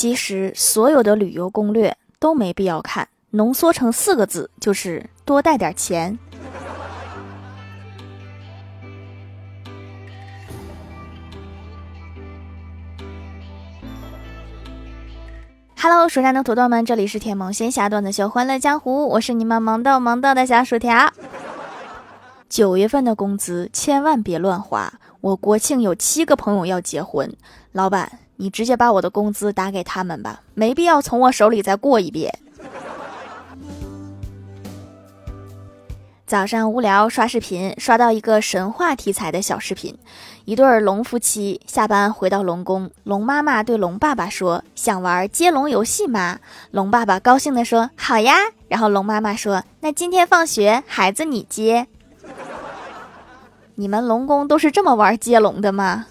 其实所有的旅游攻略都没必要看，浓缩成四个字就是多带点钱。Hello，蜀山的土豆们，这里是甜萌仙侠段子秀《欢乐江湖》，我是你们萌豆萌豆的小薯条。九月份的工资千万别乱花，我国庆有七个朋友要结婚，老板，你直接把我的工资打给他们吧，没必要从我手里再过一遍。早上无聊刷视频，刷到一个神话题材的小视频，一对龙夫妻下班回到龙宫，龙妈妈对龙爸爸说：“想玩接龙游戏吗？”龙爸爸高兴地说：“好呀。”然后龙妈妈说：“那今天放学，孩子你接。”你们龙宫都是这么玩接龙的吗？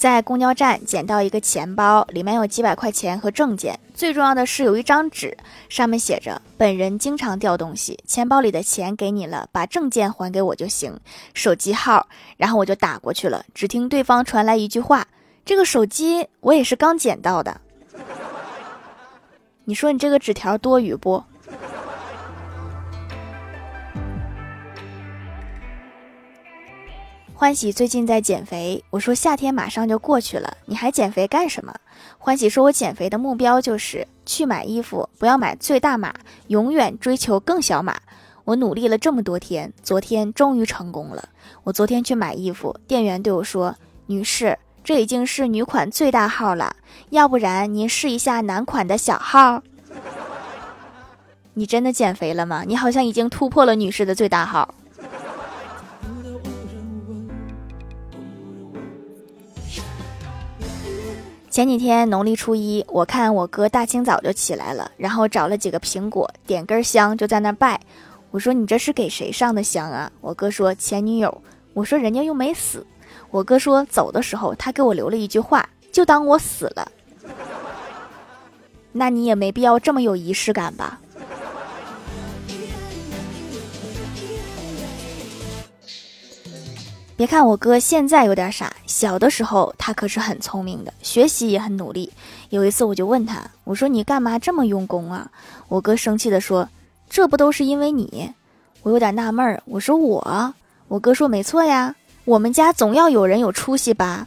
在公交站捡到一个钱包，里面有几百块钱和证件，最重要的是有一张纸，上面写着：“本人经常掉东西，钱包里的钱给你了，把证件还给我就行。”手机号，然后我就打过去了。只听对方传来一句话：“这个手机我也是刚捡到的。”你说你这个纸条多余不？欢喜最近在减肥，我说夏天马上就过去了，你还减肥干什么？欢喜说，我减肥的目标就是去买衣服，不要买最大码，永远追求更小码。我努力了这么多天，昨天终于成功了。我昨天去买衣服，店员对我说：“女士，这已经是女款最大号了，要不然您试一下男款的小号。”你真的减肥了吗？你好像已经突破了女士的最大号。前几天农历初一，我看我哥大清早就起来了，然后找了几个苹果，点根香就在那拜。我说：“你这是给谁上的香啊？”我哥说：“前女友。”我说：“人家又没死。”我哥说：“走的时候他给我留了一句话，就当我死了。”那你也没必要这么有仪式感吧？别看我哥现在有点傻，小的时候他可是很聪明的，学习也很努力。有一次我就问他，我说你干嘛这么用功啊？我哥生气的说，这不都是因为你？我有点纳闷儿，我说我，我哥说没错呀，我们家总要有人有出息吧。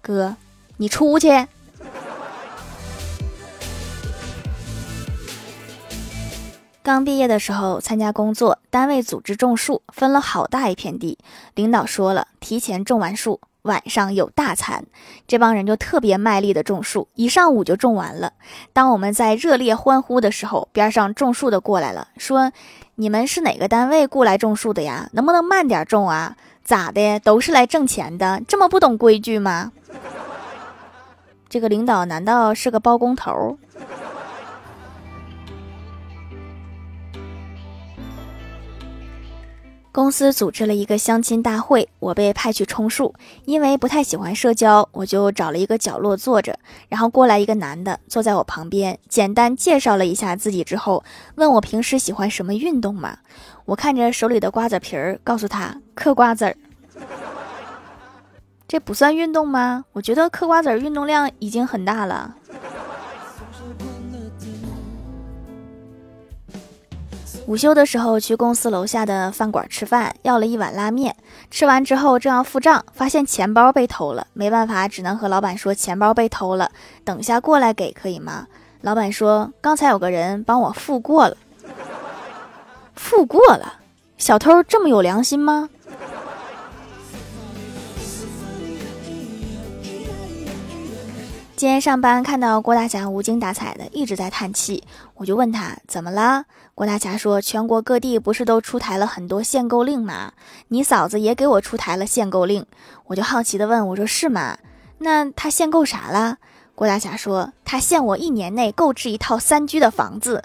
哥，你出去。刚毕业的时候参加工作，单位组织种树，分了好大一片地。领导说了，提前种完树，晚上有大餐。这帮人就特别卖力的种树，一上午就种完了。当我们在热烈欢呼的时候，边上种树的过来了，说：“你们是哪个单位雇来种树的呀？能不能慢点种啊？咋的？都是来挣钱的，这么不懂规矩吗？” 这个领导难道是个包工头？公司组织了一个相亲大会，我被派去充数。因为不太喜欢社交，我就找了一个角落坐着。然后过来一个男的，坐在我旁边，简单介绍了一下自己之后，问我平时喜欢什么运动吗？我看着手里的瓜子皮儿，告诉他嗑瓜子儿。这不算运动吗？我觉得嗑瓜子儿运动量已经很大了。午休的时候去公司楼下的饭馆吃饭，要了一碗拉面。吃完之后正要付账，发现钱包被偷了，没办法，只能和老板说钱包被偷了，等下过来给可以吗？老板说刚才有个人帮我付过了，付过了，小偷这么有良心吗？今天上班看到郭大侠无精打采的，一直在叹气，我就问他怎么了。郭大侠说：“全国各地不是都出台了很多限购令吗？你嫂子也给我出台了限购令。”我就好奇的问：“我说是吗？那他限购啥了？”郭大侠说：“他限我一年内购置一套三居的房子。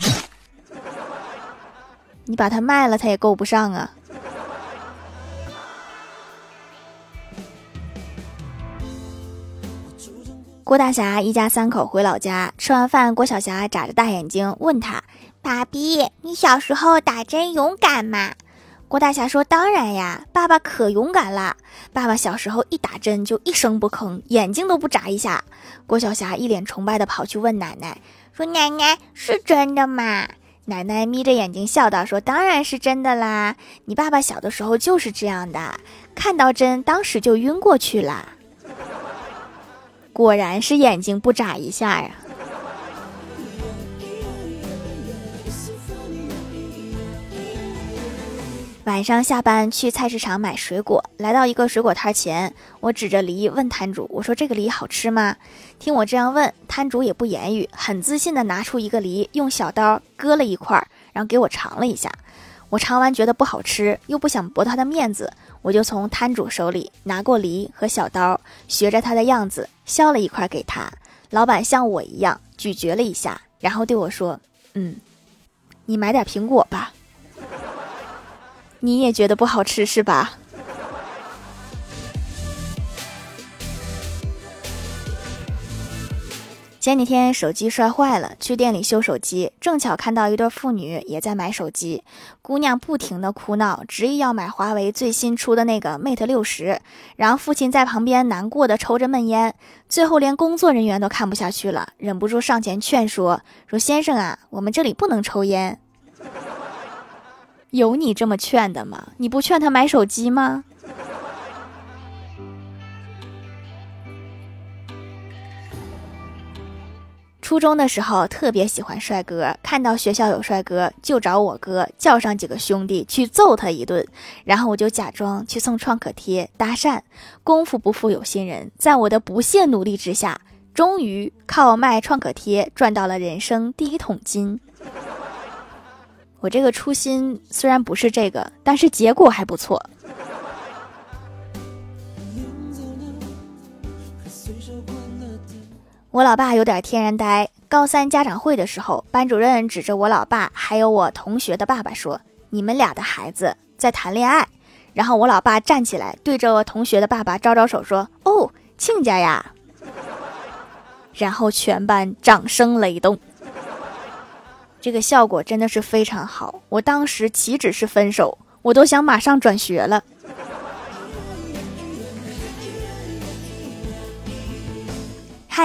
你把它卖了，他也够不上啊。”郭大侠一家三口回老家，吃完饭，郭晓霞眨着大眼睛问他：“爸比，你小时候打针勇敢吗？郭大侠说：“当然呀，爸爸可勇敢啦！爸爸小时候一打针就一声不吭，眼睛都不眨一下。”郭小霞一脸崇拜的跑去问奶奶：“说奶奶是真的吗？”奶奶眯着眼睛笑道：“说当然是真的啦，你爸爸小的时候就是这样的，看到针当时就晕过去了。果然是眼睛不眨一下呀。”晚上下班去菜市场买水果，来到一个水果摊前，我指着梨问摊主：“我说这个梨好吃吗？”听我这样问，摊主也不言语，很自信的拿出一个梨，用小刀割了一块，然后给我尝了一下。我尝完觉得不好吃，又不想驳他的面子，我就从摊主手里拿过梨和小刀，学着他的样子削了一块给他。老板像我一样咀嚼了一下，然后对我说：“嗯，你买点苹果吧。”你也觉得不好吃是吧？前几天手机摔坏了，去店里修手机，正巧看到一对父女也在买手机。姑娘不停的哭闹，执意要买华为最新出的那个 Mate 六十，然后父亲在旁边难过的抽着闷烟，最后连工作人员都看不下去了，忍不住上前劝说：“说先生啊，我们这里不能抽烟。”有你这么劝的吗？你不劝他买手机吗？初中的时候特别喜欢帅哥，看到学校有帅哥就找我哥叫上几个兄弟去揍他一顿，然后我就假装去送创可贴搭讪。功夫不负有心人，在我的不懈努力之下，终于靠卖创可贴赚到了人生第一桶金。我这个初心虽然不是这个，但是结果还不错。我老爸有点天然呆。高三家长会的时候，班主任指着我老爸还有我同学的爸爸说：“你们俩的孩子在谈恋爱。”然后我老爸站起来，对着我同学的爸爸招招手说：“哦，亲家呀。”然后全班掌声雷动。这个效果真的是非常好，我当时岂止是分手，我都想马上转学了。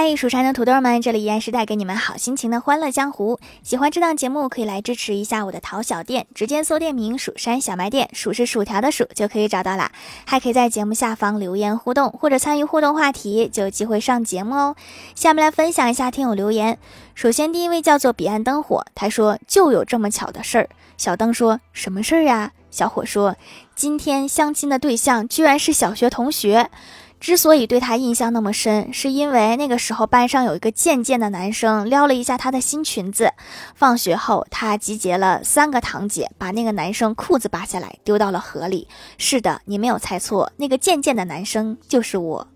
嗨，蜀山的土豆们，这里依然是带给你们好心情的欢乐江湖。喜欢这档节目，可以来支持一下我的淘小店，直接搜店名“蜀山小卖店”，数是薯条的数就可以找到啦。还可以在节目下方留言互动，或者参与互动话题，就有机会上节目哦。下面来分享一下听友留言。首先，第一位叫做彼岸灯火，他说：“就有这么巧的事儿。”小灯说：“什么事儿呀？”小火说：“今天相亲的对象居然是小学同学。”之所以对他印象那么深，是因为那个时候班上有一个贱贱的男生撩了一下他的新裙子。放学后，他集结了三个堂姐，把那个男生裤子扒下来丢到了河里。是的，你没有猜错，那个贱贱的男生就是我。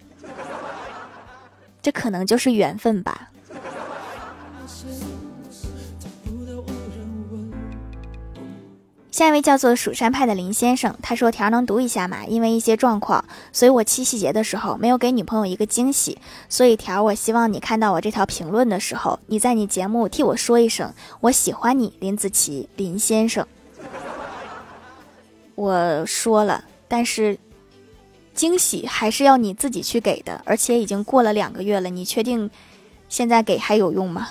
这可能就是缘分吧。下一位叫做蜀山派的林先生，他说：“条能读一下吗？因为一些状况，所以我七夕节的时候没有给女朋友一个惊喜。所以条，我希望你看到我这条评论的时候，你在你节目替我说一声我喜欢你，林子琪，林先生。我说了，但是惊喜还是要你自己去给的，而且已经过了两个月了，你确定现在给还有用吗？”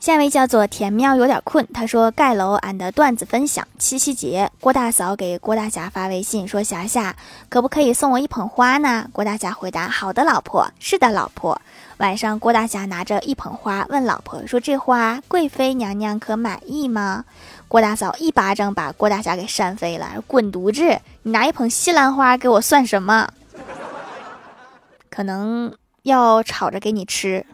下一位叫做田喵有点困，他说盖楼俺的段子分享七夕节，郭大嫂给郭大侠发微信说霞霞可不可以送我一捧花呢？郭大侠回答好的老婆，是的老婆。晚上郭大侠拿着一捧花问老婆说这花贵妃娘娘可满意吗？郭大嫂一巴掌把郭大侠给扇飞了，滚犊子！你拿一捧西兰花给我算什么？可能要炒着给你吃。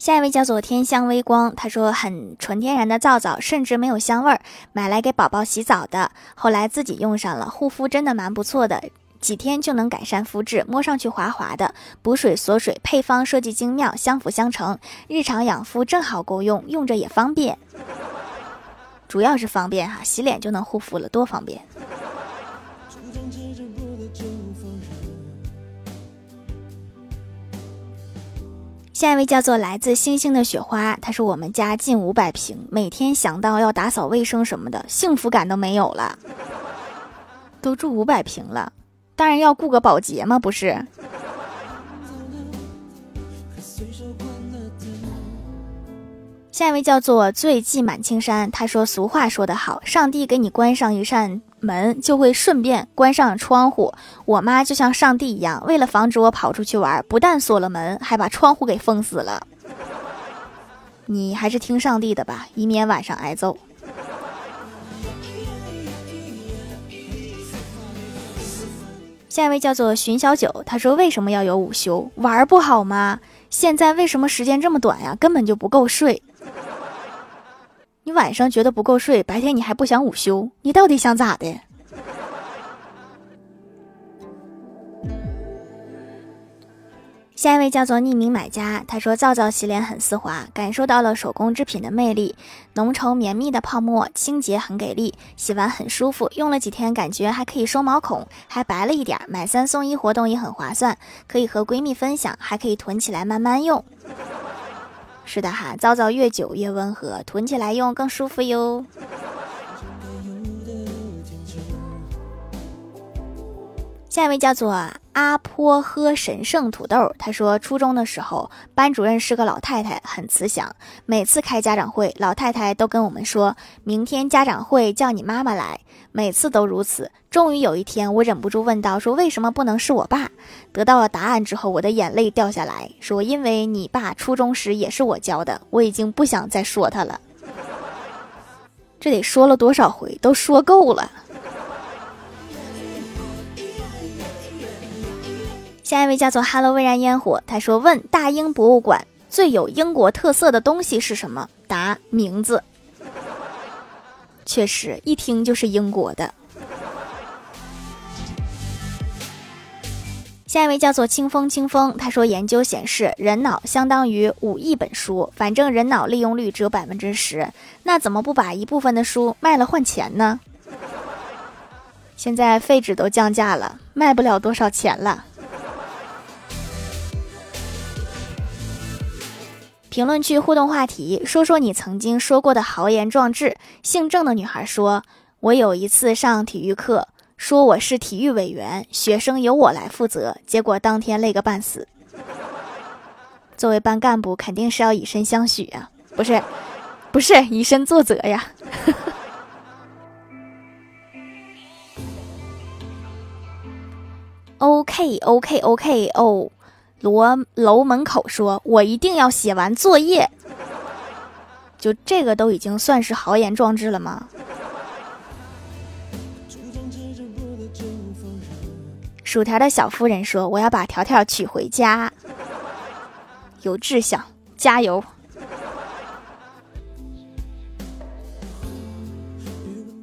下一位叫做天香微光，他说很纯天然的皂皂，甚至没有香味儿，买来给宝宝洗澡的，后来自己用上了，护肤真的蛮不错的，几天就能改善肤质，摸上去滑滑的，补水锁水，配方设计精妙，相辅相成，日常养肤正好够用，用着也方便，主要是方便哈，洗脸就能护肤了，多方便。下一位叫做来自星星的雪花，他说我们家近五百平，每天想到要打扫卫生什么的，幸福感都没有了。都住五百平了，当然要雇个保洁嘛，不是？下一位叫做醉迹满青山，他说俗话说得好，上帝给你关上一扇门，就会顺便关上窗户。我妈就像上帝一样，为了防止我跑出去玩，不但锁了门，还把窗户给封死了。你还是听上帝的吧，以免晚上挨揍。下一位叫做寻小九，他说为什么要有午休？玩不好吗？现在为什么时间这么短呀？根本就不够睡。你晚上觉得不够睡，白天你还不想午休，你到底想咋的？下一位叫做匿名买家，他说皂皂洗脸很丝滑，感受到了手工制品的魅力，浓稠绵密的泡沫，清洁很给力，洗完很舒服，用了几天感觉还可以收毛孔，还白了一点，买三送一活动也很划算，可以和闺蜜分享，还可以囤起来慢慢用。是的哈，皂皂越久越温和，囤起来用更舒服哟。下一位叫做阿坡喝神圣土豆，他说初中的时候，班主任是个老太太，很慈祥。每次开家长会，老太太都跟我们说，明天家长会叫你妈妈来，每次都如此。终于有一天，我忍不住问道：“说为什么不能是我爸？”得到了答案之后，我的眼泪掉下来，说：“因为你爸初中时也是我教的。”我已经不想再说他了，这得说了多少回，都说够了。下一位叫做 “Hello 微燃烟火”，他说：“问大英博物馆最有英国特色的东西是什么？”答：名字。确实，一听就是英国的。下一位叫做清风清风，他说：“研究显示，人脑相当于五亿本书，反正人脑利用率只有百分之十，那怎么不把一部分的书卖了换钱呢？现在废纸都降价了，卖不了多少钱了。”评论区互动话题：说说你曾经说过的豪言壮志。姓郑的女孩说：“我有一次上体育课，说我是体育委员，学生由我来负责，结果当天累个半死。作为班干部，肯定是要以身相许啊，不是，不是以身作则呀。”OK，OK，OK，哦。罗楼门口说：“我一定要写完作业。”就这个都已经算是豪言壮志了吗？薯条的小夫人说：“我要把条条娶回家。”有志向，加油。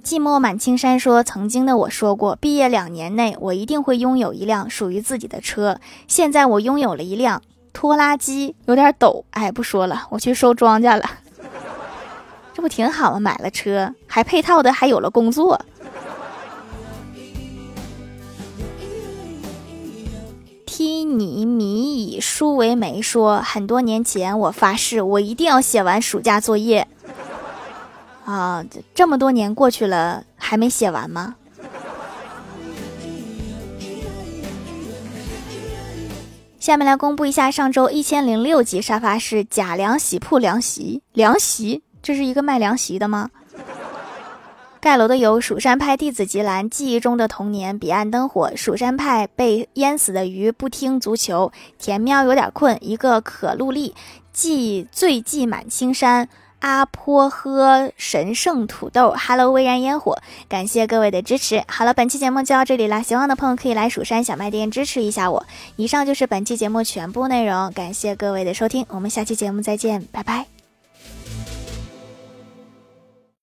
寂寞满青山说：“曾经的我说过，毕业两年内我一定会拥有一辆属于自己的车。现在我拥有了一辆拖拉机，有点抖。哎，不说了，我去收庄稼了。这不挺好吗？买了车，还配套的还有了工作。”提尼米以书为媒说：“很多年前，我发誓，我一定要写完暑假作业。”啊，这这么多年过去了，还没写完吗？下面来公布一下上周一千零六集沙发是贾凉洗铺凉席，凉席，这是一个卖凉席的吗？盖楼的有蜀山派弟子吉兰，记忆中的童年，彼岸灯火，蜀山派被淹死的鱼，不听足球，田喵有点困，一个可露丽，记醉迹满青山。阿坡喝神圣土豆，Hello 微燃烟火，感谢各位的支持。好了，本期节目就到这里了，喜欢的朋友可以来蜀山小卖店支持一下我。以上就是本期节目全部内容，感谢各位的收听，我们下期节目再见，拜拜。